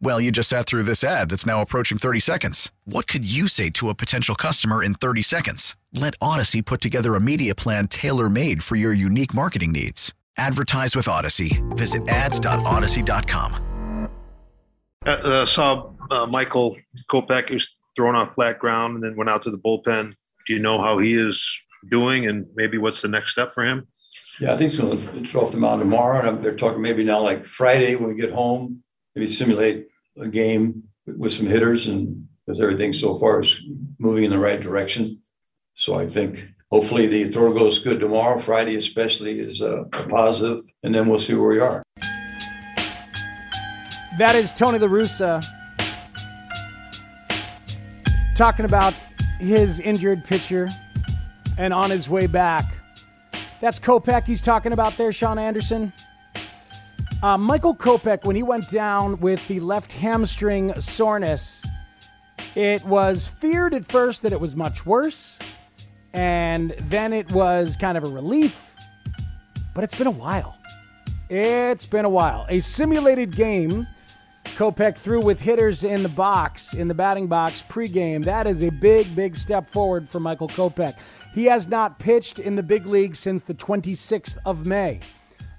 Well, you just sat through this ad that's now approaching 30 seconds. What could you say to a potential customer in 30 seconds? Let Odyssey put together a media plan tailor made for your unique marketing needs. Advertise with Odyssey. Visit ads.odyssey.com. Uh, uh, saw uh, Michael Kopech was thrown on flat ground and then went out to the bullpen. Do you know how he is doing and maybe what's the next step for him? Yeah, I think so. It's off the mound tomorrow, and they're talking maybe now like Friday when we get home, maybe simulate a game with some hitters, and because everything so far is moving in the right direction. So I think hopefully the throw goes good tomorrow. Friday especially is a, a positive, and then we'll see where we are. That is Tony La Russa talking about his injured pitcher and on his way back. That's Kopech he's talking about there, Sean Anderson. Uh, Michael Kopech, when he went down with the left hamstring soreness, it was feared at first that it was much worse, and then it was kind of a relief. But it's been a while. It's been a while. A simulated game Kopech threw with hitters in the box, in the batting box pregame. That is a big, big step forward for Michael Kopech. He has not pitched in the big league since the 26th of May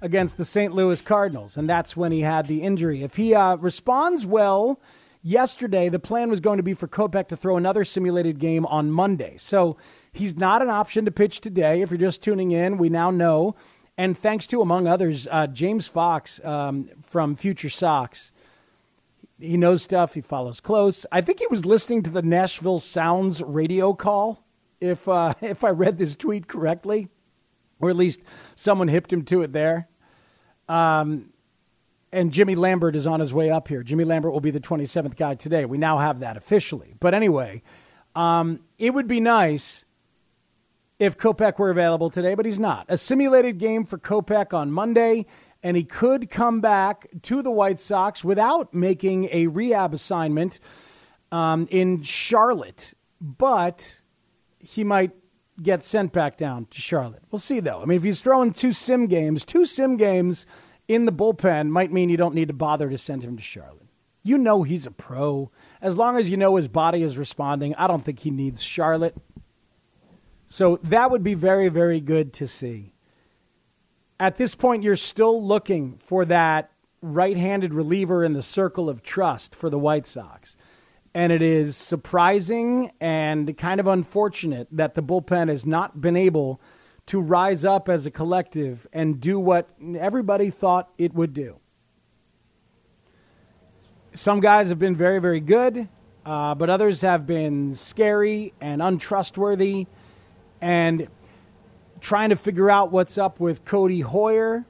against the St. Louis Cardinals, and that's when he had the injury. If he uh, responds well yesterday, the plan was going to be for Kopech to throw another simulated game on Monday. So he's not an option to pitch today. If you're just tuning in, we now know. And thanks to, among others, uh, James Fox um, from Future Sox he knows stuff. He follows close. I think he was listening to the Nashville Sounds radio call, if uh, if I read this tweet correctly, or at least someone hipped him to it there. Um, and Jimmy Lambert is on his way up here. Jimmy Lambert will be the 27th guy today. We now have that officially. But anyway, um, it would be nice if Kopech were available today, but he's not. A simulated game for Kopech on Monday and he could come back to the White Sox without making a rehab assignment um, in Charlotte. But he might get sent back down to Charlotte. We'll see, though. I mean, if he's throwing two sim games, two sim games in the bullpen might mean you don't need to bother to send him to Charlotte. You know he's a pro. As long as you know his body is responding, I don't think he needs Charlotte. So that would be very, very good to see at this point, you're still looking for that right handed reliever in the circle of trust for the White Sox. And it is surprising and kind of unfortunate that the bullpen has not been able to rise up as a collective and do what everybody thought it would do. Some guys have been very, very good, uh, but others have been scary and untrustworthy. And trying to figure out what's up with Cody Heuer.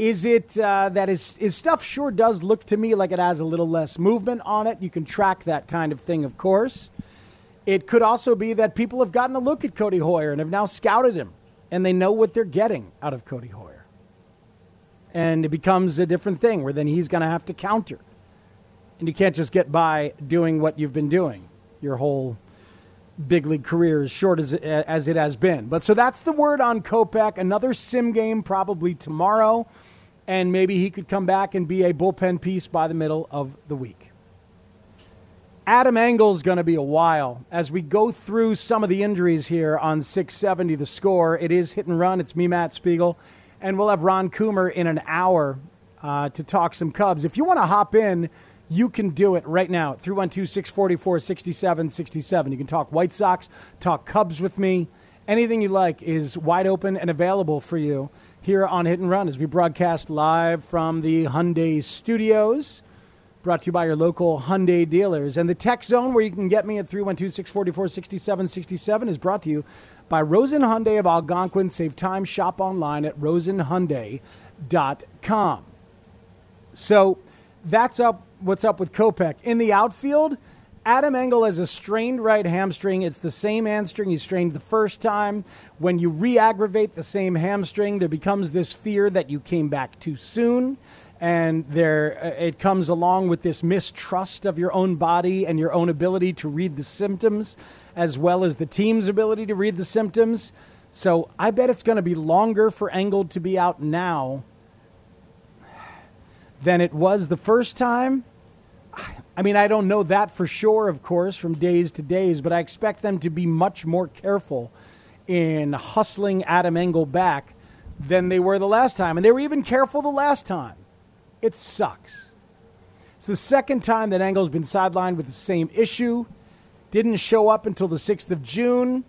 Is it uh, that his, his stuff sure does look to me like it has a little less movement on it? You can track that kind of thing, of course. It could also be that people have gotten a look at Cody Heuer and have now scouted him, and they know what they're getting out of Cody Heuer. And it becomes a different thing where then he's going to have to counter. And you can't just get by doing what you've been doing your whole big league career as short as, as it has been. But so that's the word on Kopech. Another sim game probably tomorrow, and maybe he could come back and be a bullpen piece by the middle of the week. Adam Engel's going to be a while as we go through some of the injuries here on 670 the score. It is hit and run. It's me, Matt Spiegel, and we'll have Ron Coomer in an hour uh, to talk some Cubs. If you want to hop in, you can do it right now. 312 644 6767. You can talk White Sox, talk Cubs with me, anything you like is wide open and available for you here on Hit and Run as we broadcast live from the Hyundai studios. Brought to you by your local Hyundai dealers. And the tech zone where you can get me at 312 644 6767 is brought to you by Rosen Hyundai of Algonquin. Save time, shop online at rosenhyundai.com. So that's up. What's up with Kopech in the outfield? Adam Engel has a strained right hamstring. It's the same hamstring he strained the first time. When you re aggravate the same hamstring, there becomes this fear that you came back too soon. And there, uh, it comes along with this mistrust of your own body and your own ability to read the symptoms, as well as the team's ability to read the symptoms. So I bet it's going to be longer for Engel to be out now than it was the first time. Mean, I don't know that for sure, of course, from days to days, but I expect them to be much more careful in hustling Adam Engel back than they were the last time. And they were even careful the last time. It sucks. It's the second time that Engel's been sidelined with the same issue. Didn't show up until the 6th of June.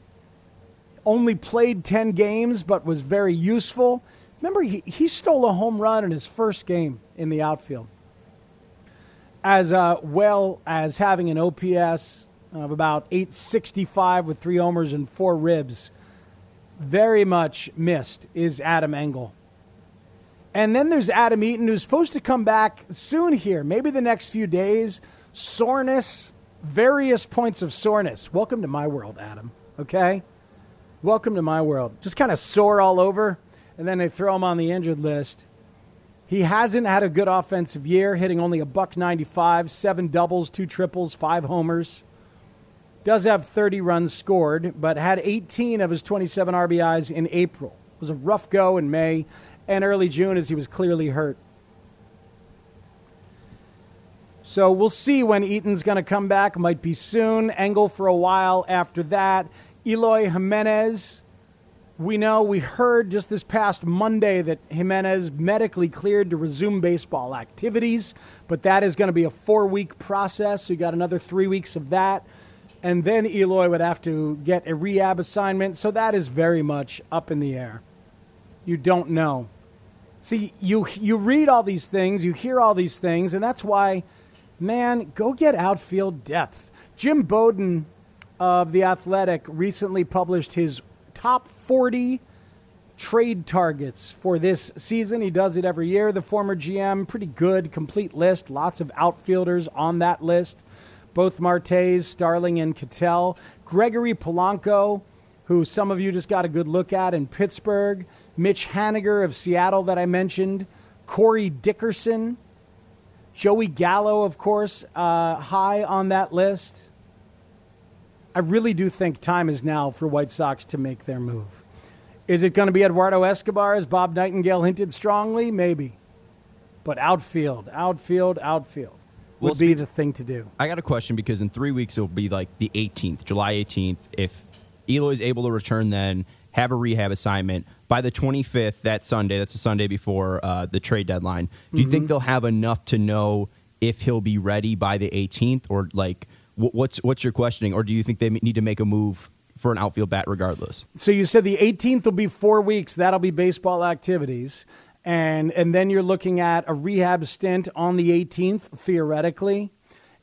Only played 10 games, but was very useful. Remember, he, he stole a home run in his first game in the outfield, as uh, well as having an OPS of about 865 with three homers and four ribs. Very much missed is Adam Engel. And then there's Adam Eaton, who's supposed to come back soon here, maybe the next few days. Soreness, various points of soreness. Welcome to my world, Adam. Okay? Welcome to my world. Just kind of sore all over and then they throw him on the injured list. He hasn't had a good offensive year, hitting only a buck 95, seven doubles, two triples, five homers. Does have 30 runs scored, but had 18 of his 27 RBIs in April. It was a rough go in May and early June as he was clearly hurt. So we'll see when Eaton's going to come back. Might be soon. Engel for a while after that. Eloy Jimenez we know, we heard just this past Monday that Jimenez medically cleared to resume baseball activities, but that is going to be a four week process. You got another three weeks of that. And then Eloy would have to get a rehab assignment. So that is very much up in the air. You don't know. See, you, you read all these things, you hear all these things, and that's why, man, go get outfield depth. Jim Bowden of The Athletic recently published his top 40 trade targets for this season. He does it every year. The former GM, pretty good, complete list. Lots of outfielders on that list. Both Martes, Starling, and Ketel. Gregory Polanco, who some of you just got a good look at in Pittsburgh. Mitch Haniger of Seattle, that I mentioned. Corey Dickerson. Joey Gallo, of course, uh, high on that list. I really do think time is now for White Sox to make their move. Is it going to be Eduardo Escobar, as Bob Nightingale hinted strongly? Maybe. But outfield, outfield, outfield would well, be the thing to do. I got a question because in three weeks it'll be like the 18th, July 18th. If Eloy is able to return then, have a rehab assignment by the 25th, that Sunday, that's the Sunday before uh, the trade deadline. Do you mm-hmm. think they'll have enough to know if he'll be ready by the 18th or like – What's what's your questioning, or do you think they need to make a move for an outfield bat regardless? So you said the 18th will be four weeks. That'll be baseball activities, and and then you're looking at a rehab stint on the 18th theoretically,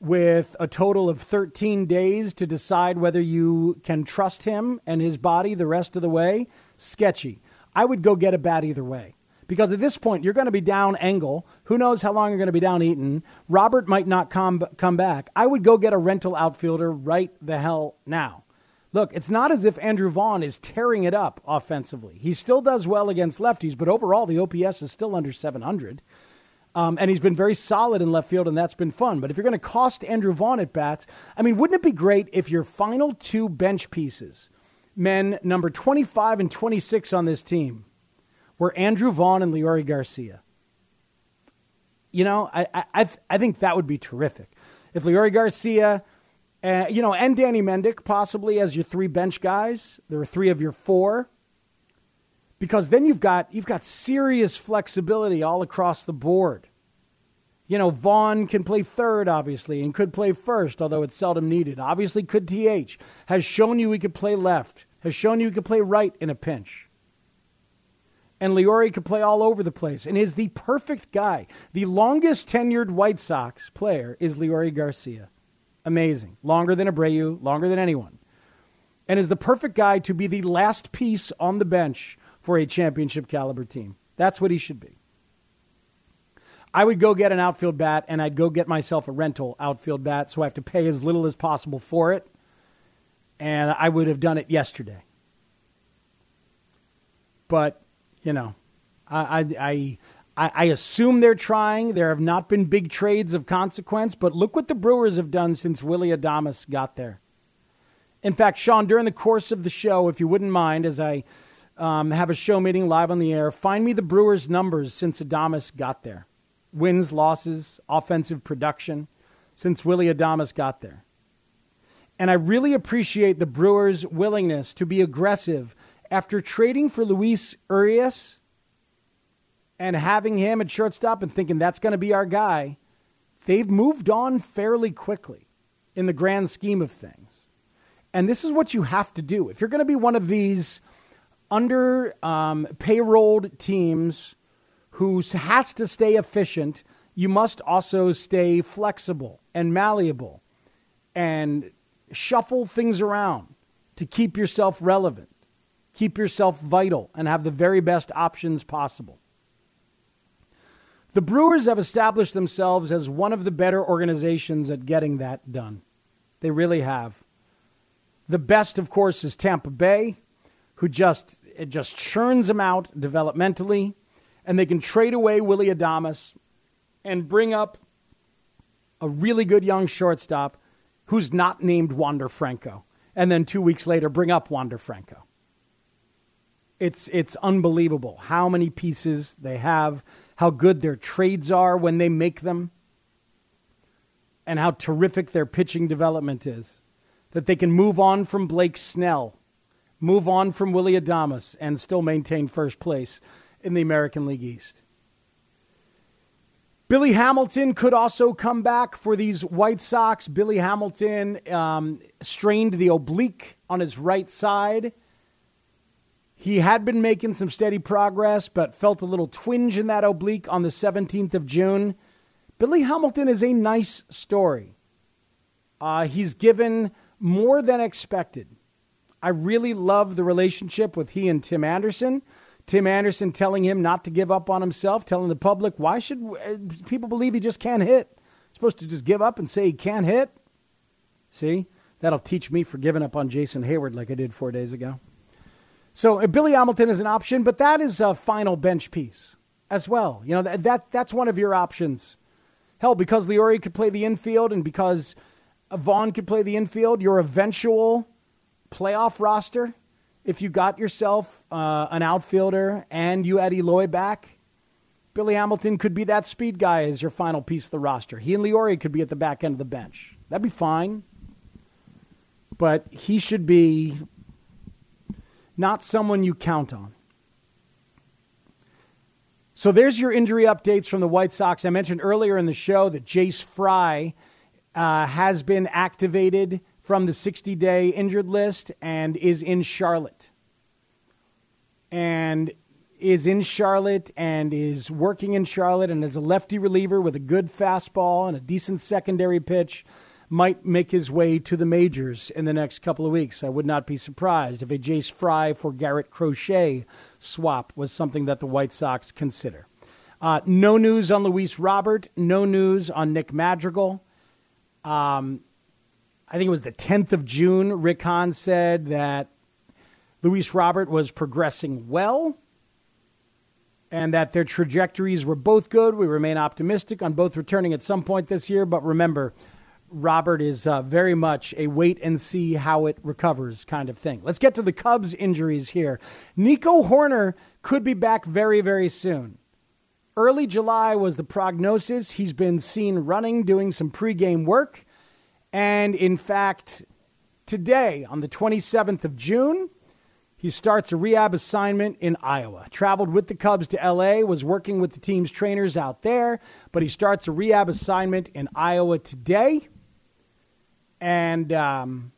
with a total of 13 days to decide whether you can trust him and his body the rest of the way. Sketchy. I would go get a bat either way because at this point you're going to be down Engel. Who knows how long you're going to be down Eaton? Robert might not come come back. I would go get a rental outfielder right the hell now. Look, it's not as if Andrew Vaughn is tearing it up offensively. He still does well against lefties, but overall the OPS is still under 700. Um, and he's been very solid in left field, and that's been fun. But if you're going to cost Andrew Vaughn at bats, I mean, wouldn't it be great if your final two bench pieces, men number 25 and 26 on this team, were Andrew Vaughn and Leury Garcia. You know, I, I, I think that would be terrific. If Leury Garcia, uh, you know, and Danny Mendick possibly as your three bench guys, there are three of your four, because then you've got you've got serious flexibility all across the board. You know, Vaughn can play third, obviously, and could play first, although it's seldom needed. Obviously, could TH has shown you he could play left has shown you he could play right in a pinch. And Leury could play all over the place and is the perfect guy. The longest tenured White Sox player is Leury Garcia. Amazing. Longer than Abreu, longer than anyone. And is the perfect guy to be the last piece on the bench for a championship caliber team. That's what he should be. I would go get an outfield bat and I'd go get myself a rental outfield bat so I have to pay as little as possible for it. And I would have done it yesterday. But, you know, I, I, I, I assume they're trying. There have not been big trades of consequence, but look what the Brewers have done since Willy Adames got there. In fact, Sean, during the course of the show, if you wouldn't mind, as I um, have a show meeting live on the air, find me the Brewers' numbers since Adames got there wins, losses, offensive production since Willy Adames got there. And I really appreciate the Brewers' willingness to be aggressive after trading for Luis Urias and having him at shortstop and thinking that's going to be our guy. They've moved on fairly quickly in the grand scheme of things. And this is what you have to do. If you're going to be one of these under um, payrolled teams who has to stay efficient, you must also stay flexible and malleable and shuffle things around to keep yourself relevant, keep yourself vital, and have the very best options possible. The Brewers have established themselves as one of the better organizations at getting that done. They really have. The best, of course, is Tampa Bay, who just it just churns them out developmentally and they can trade away Willy Adames and bring up a really good young shortstop who's not named Wander Franco. And then two weeks later, bring up Wander Franco. It's, it's unbelievable how many pieces they have, how good their trades are when they make them, and how terrific their pitching development is. That they can move on from Blake Snell, move on from Willy Adames, and still maintain first place in the American League East. Billy Hamilton could also come back for these White Sox. Billy Hamilton um, strained the oblique on his right side. He had been making some steady progress, but felt a little twinge in that oblique on the 17th of June. Billy Hamilton is a nice story. Uh, he's given more than expected. I really love the relationship with he and Tim Anderson. Tim Anderson telling him not to give up on himself, telling the public, why should uh, people believe he just can't hit? supposed to just give up and say he can't hit? See? That'll teach me for giving up on Jason Heyward like I did four days ago. So uh, Billy Hamilton is an option, but that is a final bench piece as well. You know, that, that that's one of your options. Hell, because Leury could play the infield and because Vaughn could play the infield, your eventual playoff roster – if you got yourself uh, an outfielder and you had Eloy back, Billy Hamilton could be that speed guy as your final piece of the roster. He and Leury could be at the back end of the bench. That'd be fine. But he should be not someone you count on. So there's your injury updates from the White Sox. I mentioned earlier in the show that Jace Fry uh, has been activated from the 60 day injured list and is in Charlotte. And is in Charlotte and is working in Charlotte and is a lefty reliever with a good fastball and a decent secondary pitch might make his way to the majors in the next couple of weeks. I would not be surprised if a Jace Fry for Garrett Crochet swap was something that the White Sox consider. Uh, no news on Luis Robert, no news on Nick Madrigal. Um, I think it was the 10th of June, Rick Hahn said that Luis Robert was progressing well and that their trajectories were both good. We remain optimistic on both returning at some point this year, but remember, Robert is uh, very much a wait and see how it recovers kind of thing. Let's get to the Cubs injuries here. Nico Hoerner could be back very, very soon. Early July was the prognosis. He's been seen running, doing some pregame work. And in fact, today, on the 27th of June, he starts a rehab assignment in Iowa. Traveled with the Cubs to LA, was working with the team's trainers out there, but he starts a rehab assignment in Iowa today. And um,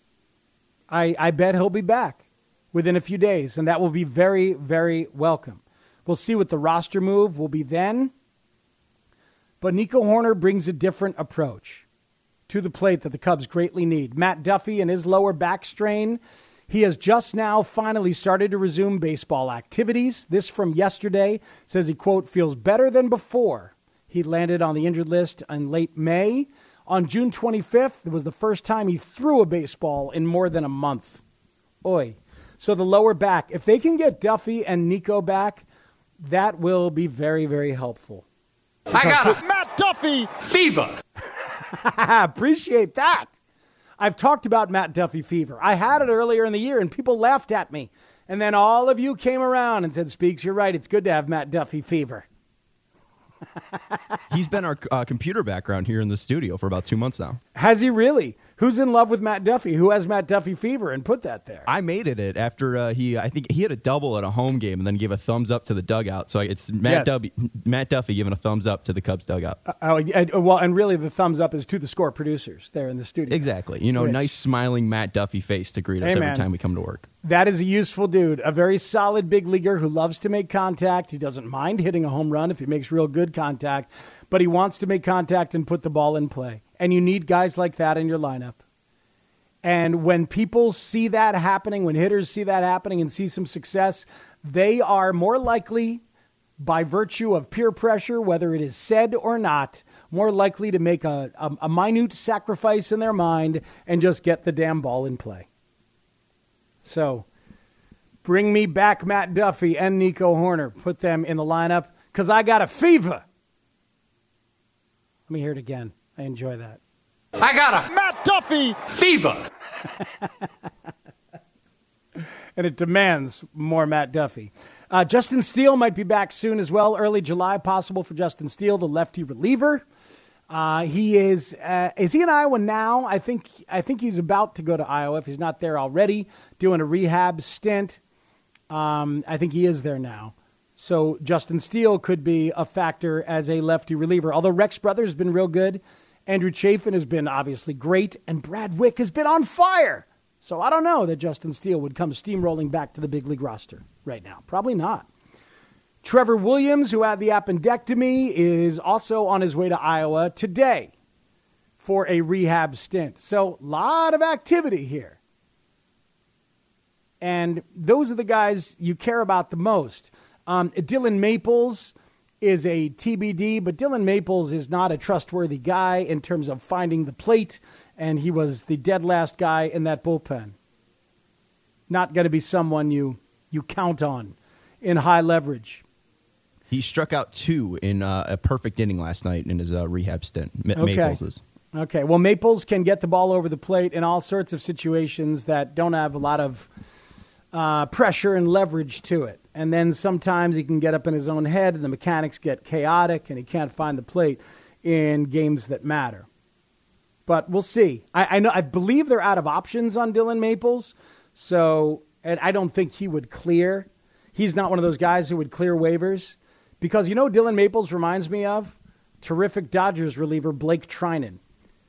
I, I bet he'll be back. within a few days, and that will be very, very welcome. We'll see what the roster move will be then. But Nico Hoerner brings a different approach to the plate that the Cubs greatly need. Matt Duffy and his lower back strain. He has just now finally started to resume baseball activities. This from yesterday says he, quote, feels better than before. He landed on the injured list in late May. On June 25th, it was the first time he threw a baseball in more than a month. Oi. So the lower back, if they can get Duffy and Nico back, that will be very, very helpful. I got a Matt Duffy fever. Appreciate that. I've talked about Matt Duffy fever. I had it earlier in the year and people laughed at me. And then all of you came around and said, Speaks, you're right. It's good to have Matt Duffy fever. He's been our uh, computer background here in the studio for about two months now. Has he really? Who's in love with Matt Duffy? Who has Matt Duffy fever and put that there? I made it it after uh, he. I think he had a double at a home game and then gave a thumbs up to the dugout. So it's Matt Yes. Duffy. Matt Duffy giving a thumbs up to the Cubs dugout. Oh, and, well, and really the thumbs up is to the score producers there in the studio. exactly. You know, Which- nice smiling Matt Duffy face to greet us Hey, every man. time we come to work. That is a useful dude, a very solid big leaguer who loves to make contact. He doesn't mind hitting a home run if he makes real good contact, but he wants to make contact and put the ball in play. And you need guys like that in your lineup. And when people see that happening, when hitters see that happening and see some success, they are more likely, by virtue of peer pressure, whether it is said or not, more likely to make a, a, a minute sacrifice in their mind and just get the damn ball in play. So bring me back Matt Duffy and Nico Hoerner. Put them in the lineup because I got a fever. Let me hear it again. I enjoy that. I got a Matt Duffy fever. and it demands more Matt Duffy. Uh, Justin Steele might be back soon as well. Early July, possible for Justin Steele, the lefty reliever. Uh, he is uh, is he in Iowa now? I think I think he's about to go to Iowa if he's not there already, doing a rehab stint. Um, I think he is there now. So Justin Steele could be a factor as a lefty reliever. Although Rex Brothers has been real good, Andrew Chafin has been obviously great, and Brad Wieck has been on fire. So I don't know that Justin Steele would come steamrolling back to the big league roster right now. Probably not. Trevor Williams, who had the appendectomy, is also on his way to Iowa today for a rehab stint. So, a lot of activity here. And those are the guys you care about the most. Um, Dylan Maples is a TBD, but Dylan Maples is not a trustworthy guy in terms of finding the plate, and he was the dead last guy in that bullpen. Not going to be someone you, you count on in high leverage. He struck out two in uh, a perfect inning last night in his uh, rehab stint. M- Okay. Maples is. Okay. Well, Maples can get the ball over the plate in all sorts of situations that don't have a lot of uh, pressure and leverage to it. And then sometimes he can get up in his own head and the mechanics get chaotic and he can't find the plate in games that matter. But we'll see. I, I know. I believe they're out of options on Dylan Maples, so and I don't think he would clear. He's not one of those guys who would clear waivers because you know Dylan Maples reminds me of terrific Dodgers reliever Blake Treinen.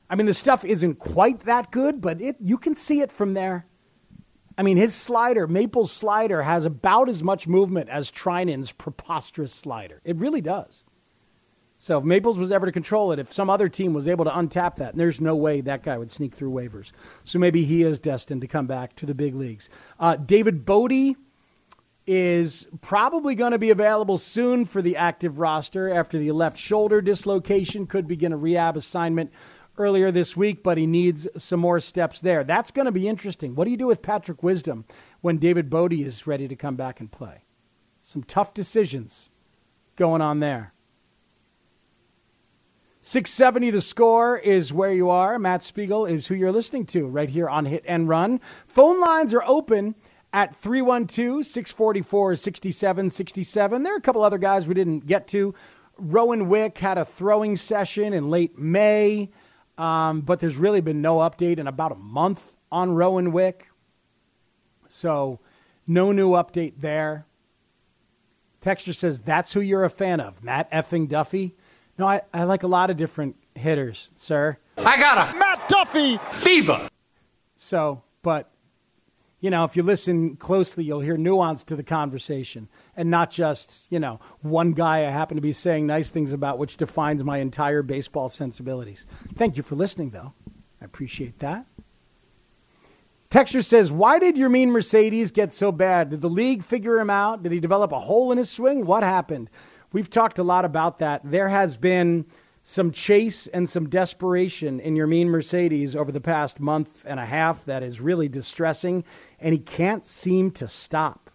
I mean, the stuff isn't quite that good, but it you can see it from there. I mean, his slider, Maple's slider, has about as much movement as Treinen's preposterous slider. It really does. So if Maples was ever to control it, if some other team was able to untap that, and there's no way that guy would sneak through waivers. So maybe he is destined to come back to the big leagues. Uh, David Bote is probably going to be available soon for the active roster after the left shoulder dislocation. Could begin a rehab assignment earlier this week, but he needs some more steps there. That's going to be interesting. What do you do with Patrick Wisdom when David Bote is ready to come back and play? Some tough decisions going on there. 670 the score is where you are. Matt Spiegel is who you're listening to right here on Hit and Run. Phone lines are open at 312 644 6767. There are a couple other guys we didn't get to. Rowan Wick had a throwing session in late May, um, but there's really been no update in about a month on Rowan Wick. So, no new update there. Texture says that's who you're a fan of, Matt effing Duffy. No, I, I like a lot of different hitters, sir. I got a Matt Duffy fever. So, but You know, if you listen closely, you'll hear nuance to the conversation and not just, you know, one guy I happen to be saying nice things about, which defines my entire baseball sensibilities. Thank you for listening, though. I appreciate that. Texture says, Why did Yermin Mercedes get so bad? Did the league figure him out? Did he develop a hole in his swing? What happened? We've talked a lot about that. There has been some chase and some desperation in Yermin Mercedes over the past month and a half that is really distressing, and he can't seem to stop.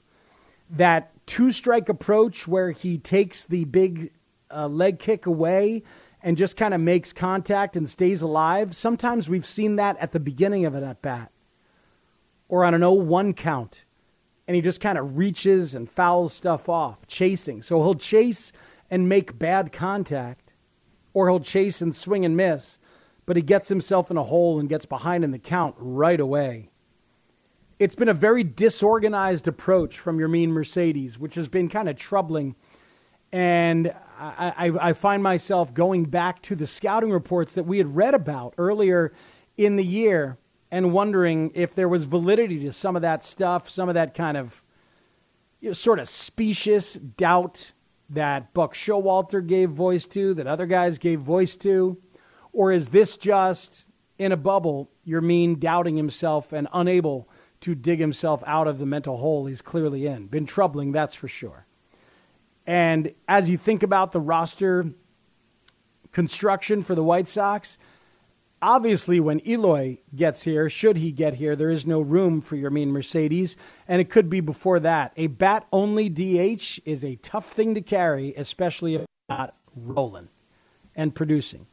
That two strike approach where he takes the big uh, leg kick away and just kind of makes contact and stays alive. Sometimes we've seen that at the beginning of an at bat or on an 0 1 count, and he just kind of reaches and fouls stuff off, chasing. So he'll chase and make bad contact or he'll chase and swing and miss, but he gets himself in a hole and gets behind in the count right away. It's been a very disorganized approach from Yermin Mercedes, which has been kind of troubling. And I, I, I, find myself going back to the scouting reports that we had read about earlier in the year and wondering if there was validity to some of that stuff, some of that kind of you know, sort of specious doubt that Buck Showalter gave voice to, that other guys gave voice to? Or is this just in a bubble, Yermin doubting himself and unable to dig himself out of the mental hole he's clearly in? Been troubling, that's for sure. And as you think about the roster construction for the White Sox, obviously, when Eloy gets here, should he get here, there is no room for Yermin Mercedes, and it could be before that. A bat only DH is a tough thing to carry, especially if not rolling and producing.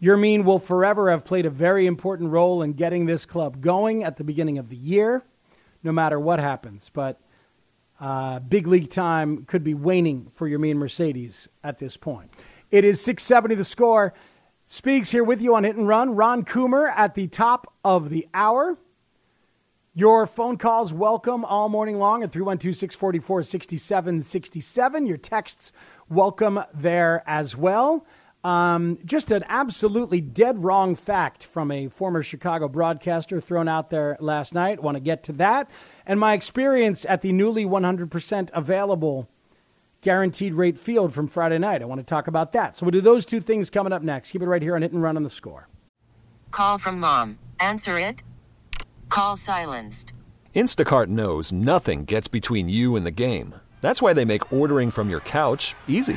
Yermin will forever have played a very important role in getting this club going at the beginning of the year, no matter what happens. But uh, big league time could be waning for Yermin Mercedes at this point. It is 670 the score. Speaks here with you on Hit and Run. Ron Coomer at the top of the hour. Your phone calls welcome all morning long at 312 644 6767. Your texts welcome there as well. Um, just an absolutely dead wrong fact from a former Chicago broadcaster thrown out there last night. Want to get to that. And my experience at the newly 100% available guaranteed rate field from Friday night. I want to talk about that. So we'll do those two things coming up next. Keep it right here on Hit and Run on the score. Call from mom. Answer it. Call silenced. Instacart knows nothing gets between you and the game. That's why they make ordering from your couch easy.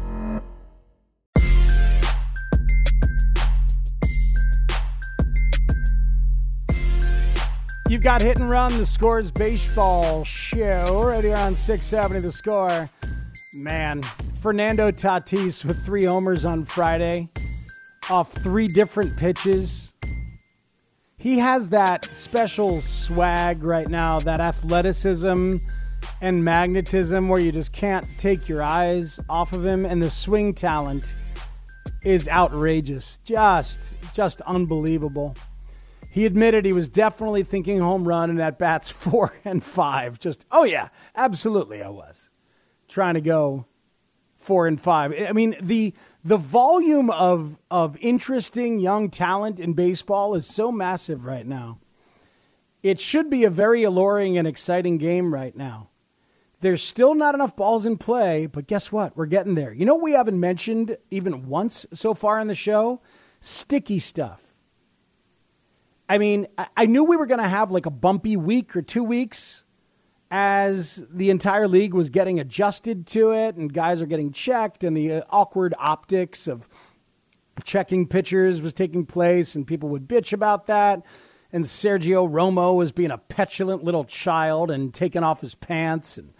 You've got Hit and Run, the Scores Baseball Show, right here on 670 The Score. Man, Fernando Tatis with three homers on Friday off three different pitches. He has that special swag right now, that athleticism and magnetism where you just can't take your eyes off of him, and the swing talent is outrageous. Just, just unbelievable. He admitted he was definitely thinking home run and at bats four and five. Just, oh yeah, absolutely, I was trying to go four and five. I mean, the the volume of of interesting young talent in baseball is so massive right now. It should be a very alluring and exciting game right now. There's still not enough balls in play, but guess what? We're getting there. You know we haven't mentioned even once so far in the show? Sticky stuff. I mean, I knew we were going to have like a bumpy week or two weeks as the entire league was getting adjusted to it and guys are getting checked and the uh, awkward optics of checking pitchers was taking place and people would bitch about that and Sergio Romo was being a petulant little child and taking off his pants and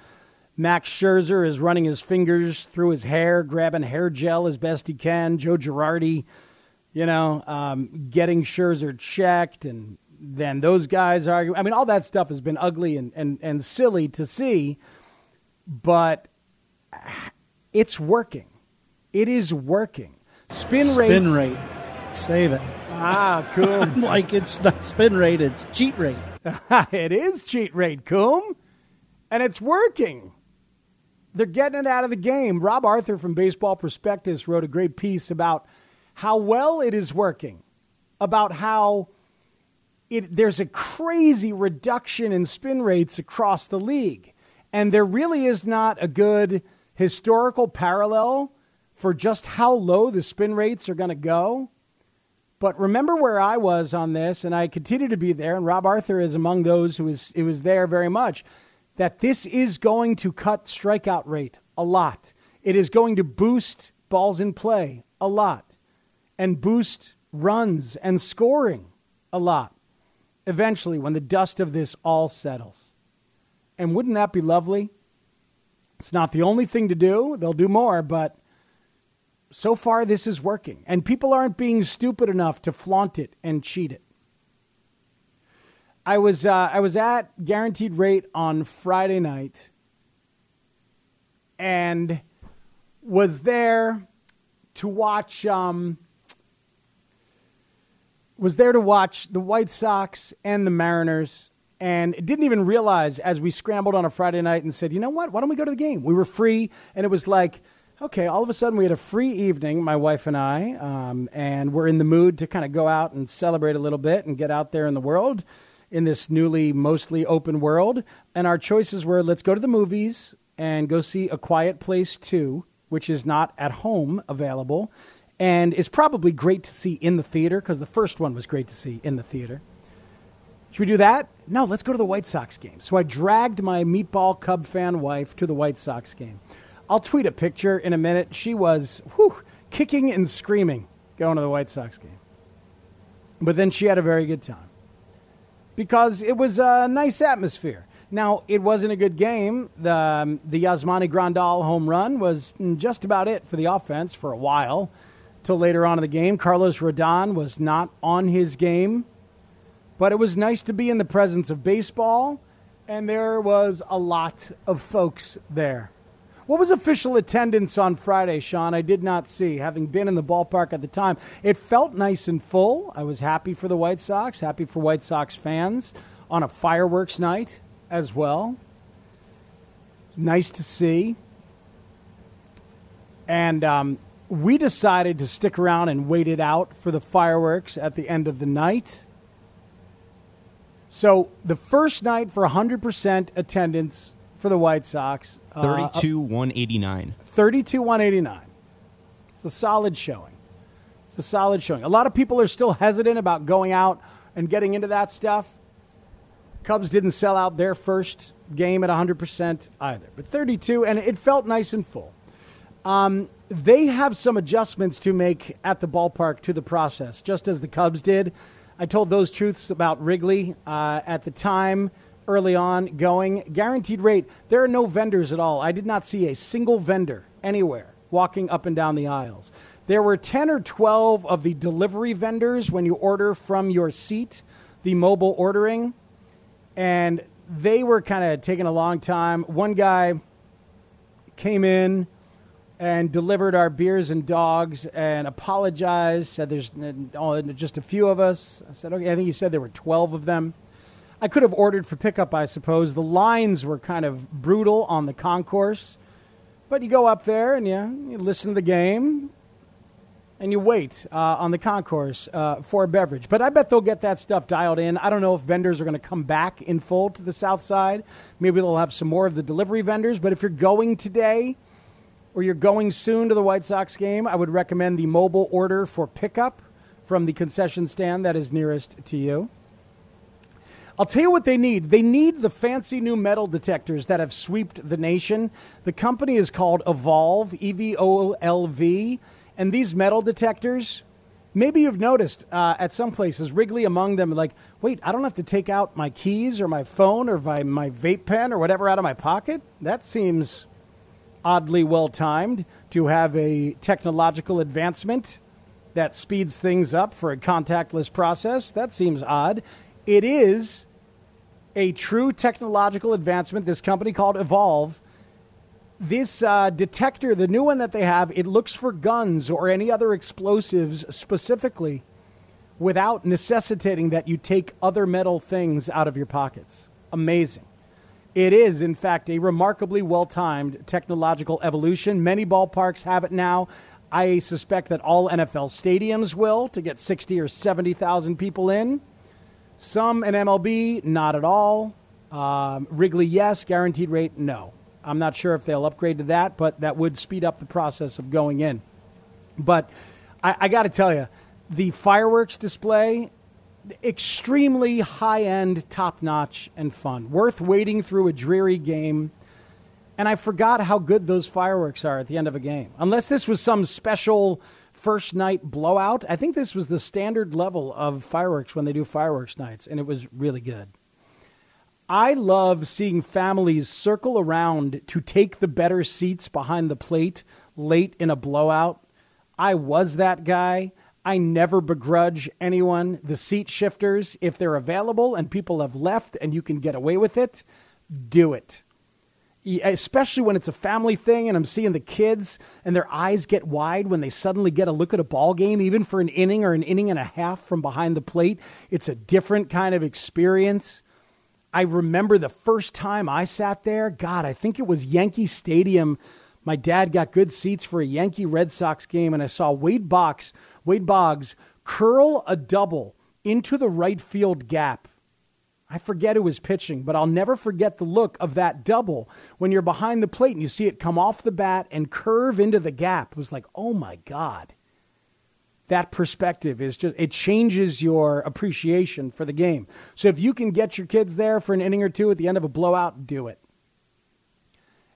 Max Scherzer is running his fingers through his hair, grabbing hair gel as best he can. Joe Girardi, you know, um, getting Scherzer checked and then those guys argue. I mean, all that stuff has been ugly and, and, and silly to see, but it's working. It is working. Spin rate. Spin rate. Save it. Ah, cool. like it's not spin rate, it's cheat rate. it is cheat rate, Coom. And it's working. They're getting it out of the game. Rob Arthur from Baseball Prospectus wrote a great piece about how well it is working, about how it, there's a crazy reduction in spin rates across the league. And there really is not a good historical parallel for just how low the spin rates are going to go. But remember where I was on this, and I continue to be there, and Rob Arthur is among those who is, who was there very much, that this is going to cut strikeout rate a lot. It is going to boost balls in play a lot and boost runs and scoring a lot eventually when the dust of this all settles. And wouldn't that be lovely? It's not the only thing to do, they'll do more, but so far this is working. And people aren't being stupid enough to flaunt it and cheat it. I was, uh, I was at Guaranteed Rate on Friday night and was there to watch. Um, was there to watch the White Sox and the Mariners and didn't even realize as we scrambled on a Friday night and said, you know what, why don't we go to the game? We were free, and it was like, okay, all of a sudden we had a free evening, my wife and I, um, and we're in the mood to kind of go out and celebrate a little bit and get out there in the world in this newly mostly open world. And our choices were let's go to the movies and go see A Quiet Place 2, which is not at home available and is probably great to see in the theater because the first one was great to see in the theater. Should we do that? No, let's go to the White Sox game. So I dragged my meatball Cub fan wife to the White Sox game. I'll tweet a picture in a minute. She was whew, kicking and screaming going to the White Sox game. But then she had a very good time because it was a nice atmosphere. Now, it wasn't a good game. The, um, the Yasmani Grandal home run was just about it for the offense for a while till later on in the game. Carlos Rodon was not on his game, but it was nice to be in the presence of baseball, and there was a lot of folks there. What was official attendance on Friday, Sean? I did not see, having been in the ballpark at the time. It felt nice and full. I was happy for the White Sox, happy for White Sox fans on a fireworks night as well. It's nice to see. And um, we decided to stick around and wait it out for the fireworks at the end of the night. So the first night for 100% attendance for the White Sox. Uh, 32 189. 32 189. It's a solid showing. It's a solid showing. A lot of people are still hesitant about going out and getting into that stuff. Cubs didn't sell out their first game at 100% either, but 32, and it felt nice and full. Um, they have some adjustments to make at the ballpark to the process, just as the Cubs did. I told those truths about Wrigley uh, at the time early on going. Guaranteed rate, there are no vendors at all. I did not see a single vendor anywhere walking up and down the aisles. There were 10 or 12 of the delivery vendors when you order from your seat, the mobile ordering, and they were kind of taking a long time. One guy came in and delivered our beers and dogs and apologized, said there's just a few of us. I said, okay, I think he said there were 12 of them. I could have ordered for pickup, I suppose. The lines were kind of brutal on the concourse. But you go up there and you, you listen to the game and you wait uh, on the concourse uh, for a beverage. But I bet they'll get that stuff dialed in. I don't know if vendors are going to come back in full to the south side. Maybe they'll have some more of the delivery vendors. But if you're going today, or you're going soon to the White Sox game, I would recommend the mobile order for pickup from the concession stand that is nearest to you. I'll tell you what they need. They need the fancy new metal detectors that have swept the nation. The company is called Evolv, E V O L V. And these metal detectors, maybe you've noticed uh, at some places, Wrigley among them, like, wait, I don't have to take out my keys or my phone or my, my vape pen or whatever out of my pocket? That seems oddly well timed to have a technological advancement that speeds things up for a contactless process. That seems odd. It is a true technological advancement. This company called Evolv. This uh, detector, the new one that they have, it looks for guns or any other explosives specifically without necessitating that you take other metal things out of your pockets. Amazing. It is, in fact, a remarkably well timed technological evolution. Many ballparks have it now. I suspect that all NFL stadiums will to get 60 or 70,000 people in. Some in MLB, not at all. Um, Wrigley, yes. Guaranteed rate, no. I'm not sure if they'll upgrade to that, but that would speed up the process of going in. But I, I got to tell you, the fireworks display extremely high end, top notch, and fun. Worth waiting through a dreary game. And I forgot how good those fireworks are at the end of a game. Unless this was some special first night blowout, I think this was the standard level of fireworks when they do fireworks nights, and it was really good. I love seeing families circle around to take the better seats behind the plate late in a blowout. I was that guy. I never begrudge anyone the seat shifters. If they're available and people have left and you can get away with it, do it. Especially when it's a family thing and I'm seeing the kids and their eyes get wide when they suddenly get a look at a ball game, even for an inning or an inning and a half from behind the plate. It's a different kind of experience. I remember the first time I sat there, God, I think it was Yankee Stadium. My dad got good seats for a Yankee Red Sox game, and I saw Wade Boggs Wade Boggs curl a double into the right field gap. I forget who was pitching, but I'll never forget the look of that double when you're behind the plate and you see it come off the bat and curve into the gap. It was like, oh my God. That perspective is just, it changes your appreciation for the game. So if you can get your kids there for an inning or two at the end of a blowout, do it.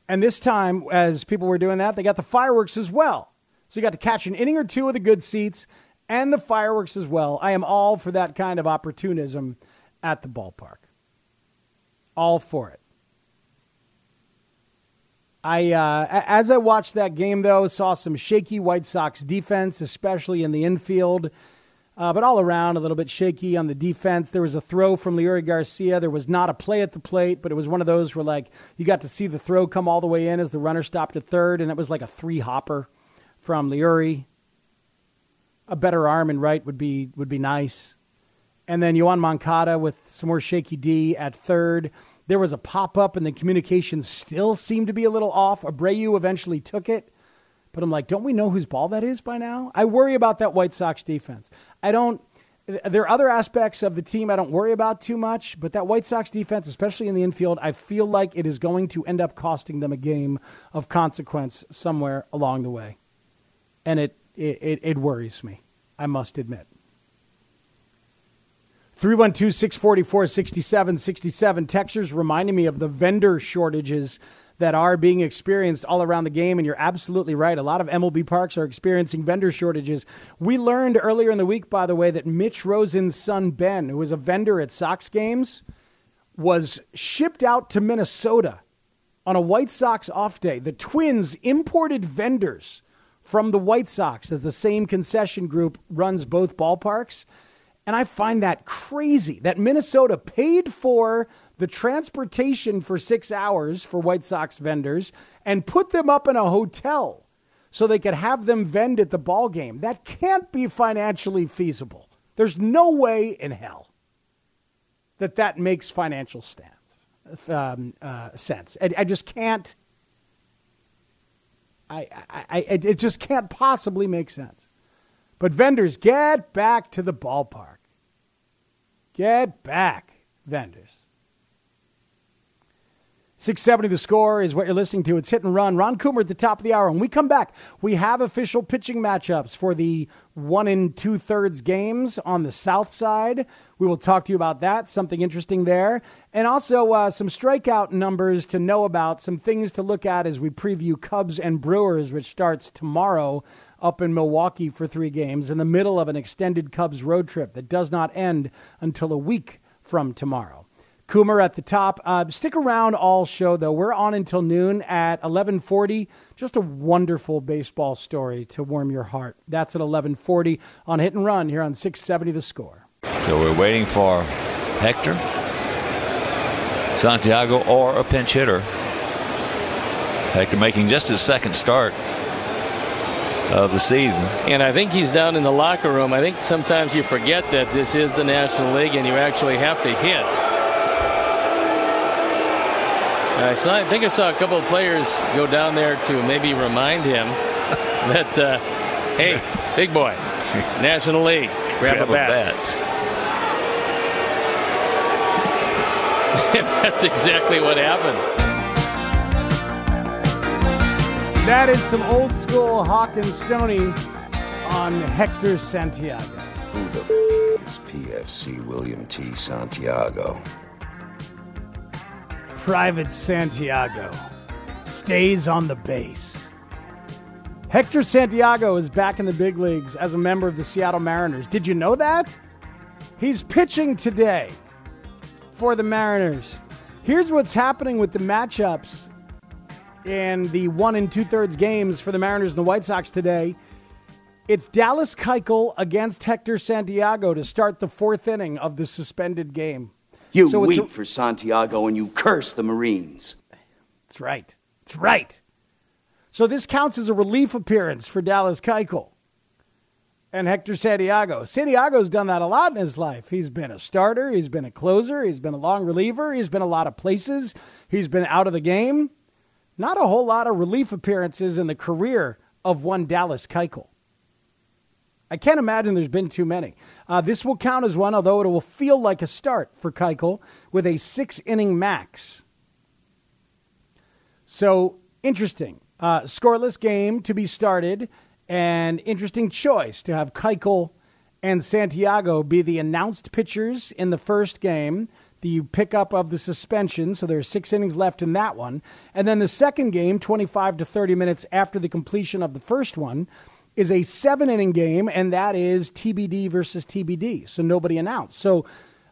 And this time, as people were doing that, they got the fireworks as well. So you got to catch an inning or two of the good seats and the fireworks as well. I am all for that kind of opportunism at the ballpark. All for it. I, uh, as I watched that game, though, saw some shaky White Sox defense, especially in the infield, uh, but all around a little bit shaky on the defense. There was a throw from Leury Garcia. There was not a play at the plate, but it was one of those where, like, you got to see the throw come all the way in as the runner stopped at third, and it was like a three hopper from Leury. A better arm and right would be would be nice. And then Yoan Moncada with some more shaky D at third. There was a pop up, and the communication still seemed to be a little off. Abreu eventually took it, but I'm like, don't we know whose ball that is by now? I worry about that White Sox defense. I don't. There are other aspects of the team I don't worry about too much, but that White Sox defense, especially in the infield, I feel like it is going to end up costing them a game of consequence somewhere along the way. And it it, it worries me. I must admit. 312 644 6767. Textures reminding me of the vendor shortages that are being experienced all around the game. And you're absolutely right. A lot of MLB parks are experiencing vendor shortages. We learned earlier in the week, by the way, that Mitch Rosen's son, Ben, who was a vendor at Sox games, was shipped out to Minnesota on a White Sox off day. The Twins imported vendors from the White Sox as the same concession group runs both ballparks. And I find that crazy that Minnesota paid for the transportation for six hours for White Sox vendors and put them up in a hotel so they could have them vend at the ball game. That can't be financially feasible. There's no way in hell that that makes financial stance, um, uh, sense. I, I, just can't. I, I, I, it just can't possibly make sense. But vendors, get back to the ballpark. Get back, vendors. 670 the score is what you're listening to. It's hit and run. Ron Coomer at the top of the hour. When we come back, we have official pitching matchups for the one and two thirds games on the south side. We will talk to you about that, something interesting there. And also uh, some strikeout numbers to know about, some things to look at as we preview Cubs and Brewers, which starts tomorrow up in Milwaukee for three games in the middle of an extended Cubs road trip that does not end until a week from tomorrow. Coomer at the top. Uh, stick around all show though. We're on until noon at 11:40. Just a wonderful baseball story to warm your heart. That's at 11:40 on Hit and Run here on 670 The Score. So we're waiting for Hector, Santiago, or a pinch hitter. Hector making just his second start of the season. And I think he's down in the locker room. I think sometimes you forget that this is the National League and you actually have to hit. I, saw, I think I saw a couple of players go down there to maybe remind him that, uh, hey, big boy, National League, grab, grab a bat. A bat. that's exactly what happened. That is some old school Hawk and Stony on Hector Santiago. Who the f- is PFC William T. Santiago? Private Santiago stays on the base. Hector Santiago is back in the big leagues as a member of the Seattle Mariners. Did you know that? He's pitching today for the Mariners. Here's what's happening with the matchups in the one and two thirds games for the Mariners and the White Sox today. It's Dallas Keuchel against Hector Santiago to start the fourth inning of the suspended game. You so weep a, for Santiago and you curse the Marines. That's right. That's right. So this counts as a relief appearance for Dallas Keuchel and Hector Santiago. Santiago's done that a lot in his life. He's been a starter, he's been a closer, he's been a long reliever, he's been a lot of places, he's been out of the game. Not a whole lot of relief appearances in the career of one Dallas Keuchel. I can't imagine there's been too many. Uh, this will count as one, although it will feel like a start for Keuchel with a six inning max. So interesting. Uh, scoreless game to be started, and interesting choice to have Keuchel and Santiago be the announced pitchers in the first game. The pickup of the suspension, so there's six innings left in that one. And then the second game, 25 to 30 minutes after the completion of the first one, is a seven inning game, and that is TBD versus TBD. So nobody announced. So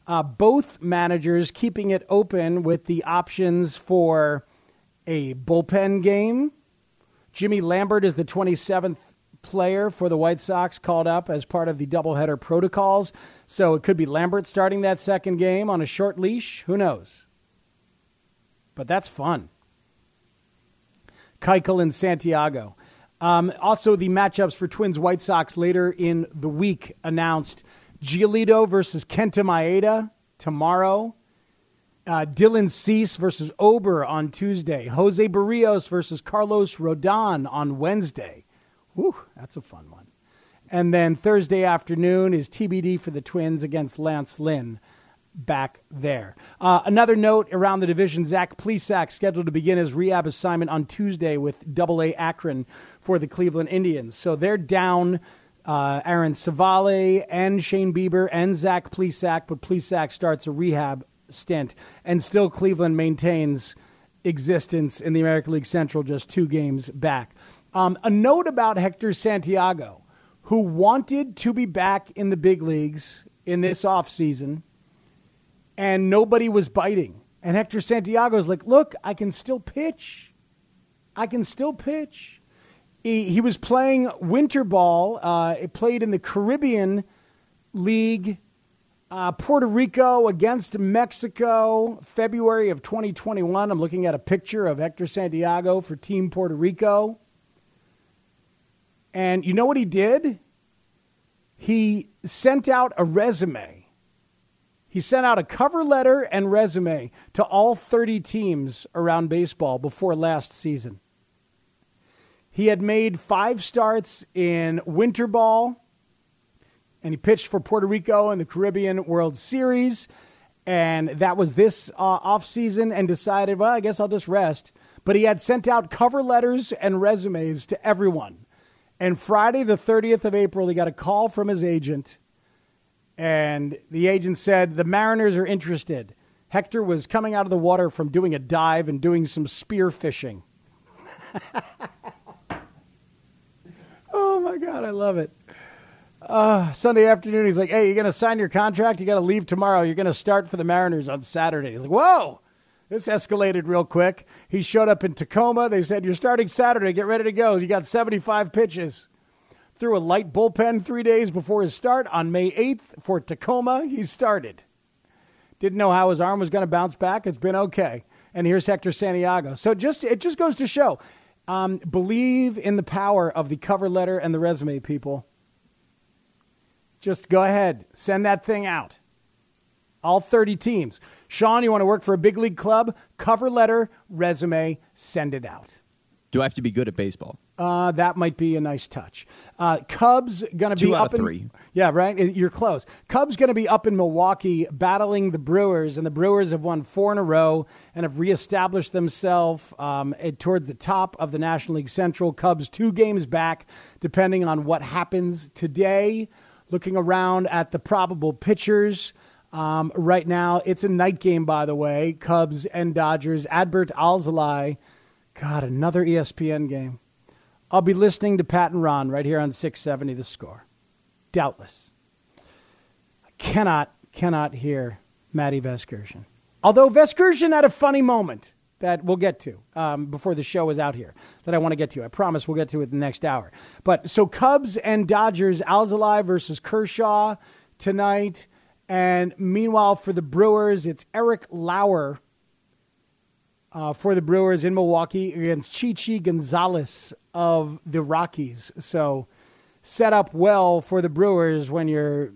uh, both managers keeping it open with the options for a bullpen game. Jimmy Lambert is the 27th player for the White Sox called up as part of the doubleheader protocols. So it could be Lambert starting that second game on a short leash. Who knows? But that's fun. Keuchel and Santiago. Um, also, the matchups for Twins White Sox later in the week announced Giolito versus Kenta Maeda tomorrow. Uh, Dylan Cease versus Ober on Tuesday. Jose Berrios versus Carlos Rodon on Wednesday. Whew, that's a fun one. And then Thursday afternoon is TBD for the Twins against Lance Lynn back there. Uh, another note around the division Zach Plesac scheduled to begin his rehab assignment on Tuesday with Double A Akron for the Cleveland Indians. So they're down uh, Aaron Civale and Shane Bieber and Zach Plesac, but Plesac starts a rehab stint, and still Cleveland maintains existence in the American League Central just two games back. Um, a note about Hector Santiago, who wanted to be back in the big leagues in this offseason, and nobody was biting. And Hector Santiago is like, look, I can still pitch. I can still pitch. He, he was playing winter ball. Uh, it played in the Caribbean League, uh, Puerto Rico against Mexico, February of 2021. I'm looking at a picture of Hector Santiago for Team Puerto Rico. And you know what he did? He sent out a resume. He sent out a cover letter and resume to all 30 teams around baseball before last season. He had made five starts in winter ball, and he pitched for Puerto Rico in the Caribbean World Series. And that was this uh, offseason, and decided, well, I guess I'll just rest. But he had sent out cover letters and resumes to everyone. And Friday, the 30th of April, he got a call from his agent. And the agent said, The Mariners are interested. Hector was coming out of the water from doing a dive and doing some spear fishing. Oh my God, I love it. Uh, Sunday afternoon, he's like, "Hey, you're gonna sign your contract. You got to leave tomorrow. You're gonna start for the Mariners on Saturday." He's like, "Whoa, this escalated real quick." He showed up in Tacoma. They said, "You're starting Saturday. Get ready to go." You got 75 pitches. Threw a light bullpen three days before his start on May 8th for Tacoma. He started. Didn't know how his arm was going to bounce back. It's been okay. And here's Hector Santiago. So just it just goes to show um, believe in the power of the cover letter and the resume, people. Just go ahead, send that thing out. All 30 teams. Sean, you want to work for a big league club? Cover letter, resume, send it out. Do I have to be good at baseball? Uh, that might be a nice touch. Uh, Cubs going to Two be up in three. yeah, right. You're close. Cubs going to be up in Milwaukee battling the Brewers, and the Brewers have won four in a row and have reestablished themselves um, towards the top of the National League Central. Cubs two games back, depending on what happens today. Looking around at the probable pitchers. Um, right now, it's a night game, by the way. Cubs and Dodgers. Adbert Alzolay. God, another ESPN game. I'll be listening to Pat and Ron right here on 670 The Score. Doubtless. I cannot, cannot hear Matty Vasgersian. Although Vasgersian had a funny moment that we'll get to um, before the show is out here that I want to get to. I promise we'll get to it the next hour. But so Cubs and Dodgers, Alzolay versus Kershaw tonight. And meanwhile, for the Brewers, it's Eric Lauer uh, for the Brewers in Milwaukee against Chichi Gonzalez of the Rockies. So set up well for the Brewers when you're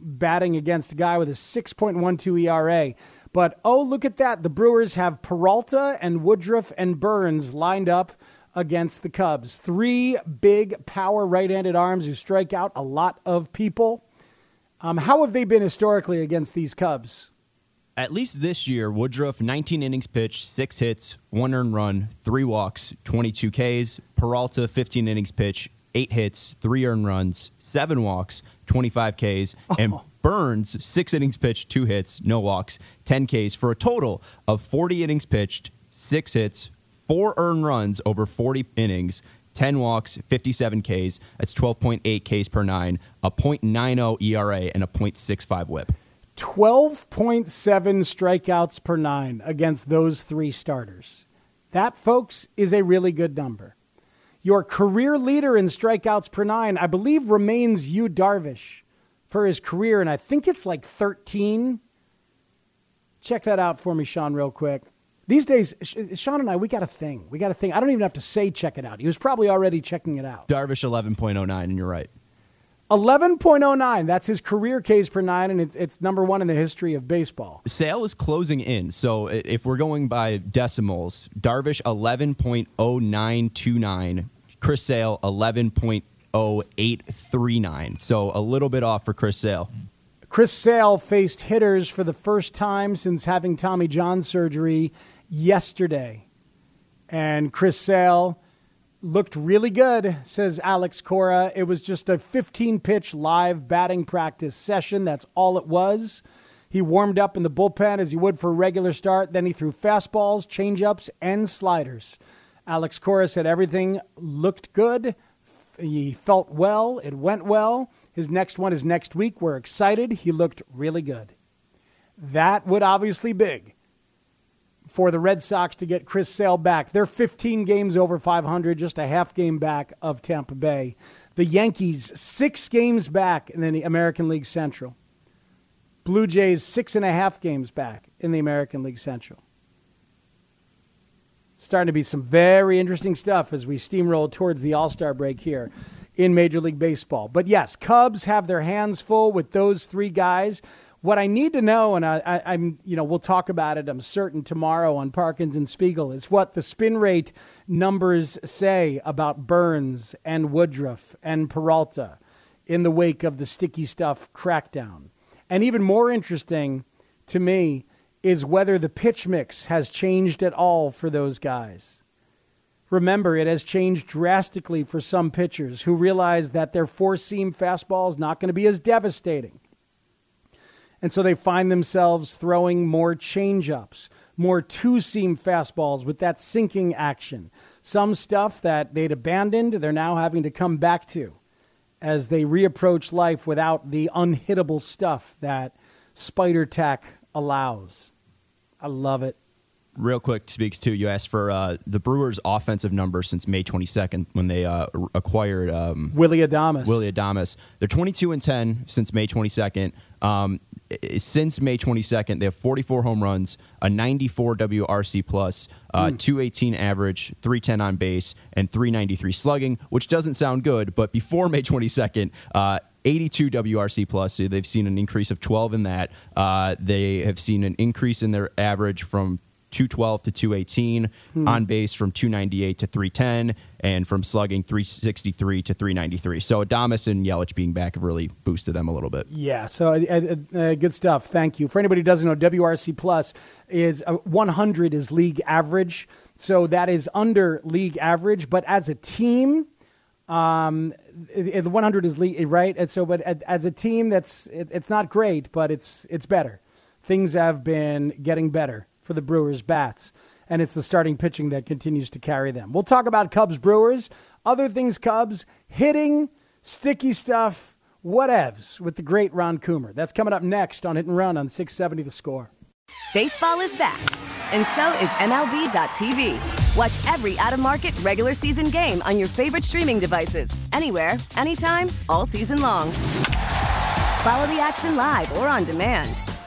batting against a guy with a 6.12 ERA. But oh, look at that. The Brewers have Peralta and Woodruff and Burnes lined up against the Cubs. Three big power right handed arms who strike out a lot of people. Um, how have they been historically against these Cubs? At least this year, Woodruff, 19 innings pitched, six hits, one earned run, three walks, 22 Ks. Peralta, 15 innings pitched, eight hits, three earned runs, seven walks, 25 Ks. And oh. Burnes, six innings pitched, two hits, no walks, 10 Ks for a total of 40 innings pitched, six hits, four earned runs over 40 innings. 10 walks, 57 Ks. That's 12.8 Ks per nine, a .90 ERA, and a .65 whip. 12.7 strikeouts per nine against those three starters. That, folks, is a really good number. Your career leader in strikeouts per nine, I believe, remains Yu Darvish for his career, and I think it's like 13. Check that out for me, Sean, real quick. These days, Sean and I, we got a thing. We got a thing. I don't even have to say check it out. He was probably already checking it out. Darvish 11.09, and you're right. 11.09. That's his career Ks per nine, and it's, it's number one in the history of baseball. Sale is closing in. So if we're going by decimals, Darvish 11.0929, Chris Sale 11.0839. So a little bit off for Chris Sale. Chris Sale faced hitters for the first time since having Tommy John surgery yesterday. And Chris Sale looked really good, says Alex Cora. It was just a 15 pitch live batting practice session. That's all it was. He warmed up in the bullpen as he would for a regular start. Then he threw fastballs, changeups, and sliders. Alex Cora said everything looked good. He felt well. It went well. His next one is next week. We're excited. He looked really good. That would obviously big for the Red Sox to get Chris Sale back. They're 15 games over 500, just a half game back of Tampa Bay. The Yankees, six games back in the American League Central. Blue Jays, six and a half games back in the American League Central. Starting to be some very interesting stuff as we steamroll towards the All Star break here in Major League Baseball. But yes, Cubs have their hands full with those three guys. What I need to know, and I, am you know, we'll talk about it. I'm certain tomorrow on Parkins and Spiegel is what the spin rate numbers say about Burnes and Woodruff and Peralta in the wake of the sticky stuff crackdown. And even more interesting to me is whether the pitch mix has changed at all for those guys. Remember, it has changed drastically for some pitchers who realize that their four seam fastball is not going to be as devastating. And so they find themselves throwing more changeups, more two seam fastballs with that sinking action. Some stuff that they'd abandoned, they're now having to come back to as they reapproach life without the unhittable stuff that Spider Tack allows. I love it. Real quick speaks to you asked for uh, the Brewers' offensive numbers since May 22nd when they uh, acquired um, Willy Adames. Willy Adames. They're 22 and 10 since May 22nd. Um, since May 22nd, they have 44 home runs, a 94 WRC plus, uh, mm. 218 average, 310 on base, and 393 slugging, which doesn't sound good. But before May 22nd, uh, 82 WRC plus. So they've seen an increase of 12 in that. Uh, they have seen an increase in their average from 212 to 218, hmm. on base from 298 to 310, and from slugging 363 to 393. So Adames and Yelich being back have really boosted them a little bit. Yeah, so uh, uh, uh good stuff. Thank you. For anybody who doesn't know, WRC plus is uh, 100 is league average, so that is under league average. But as a team, um, the 100 is league right, and so but as a team, that's it, it's not great, but it's it's better. Things have been getting better for the Brewers bats. And it's the starting pitching that continues to carry them. We'll talk about Cubs Brewers, other things Cubs, hitting, sticky stuff, whatevs with the great Ron Coomer. That's coming up next on Hit and Run on 670 The Score. Baseball is back, and so is MLB.tv. Watch every out of market regular season game on your favorite streaming devices, anywhere, anytime, all season long. Follow the action live or on demand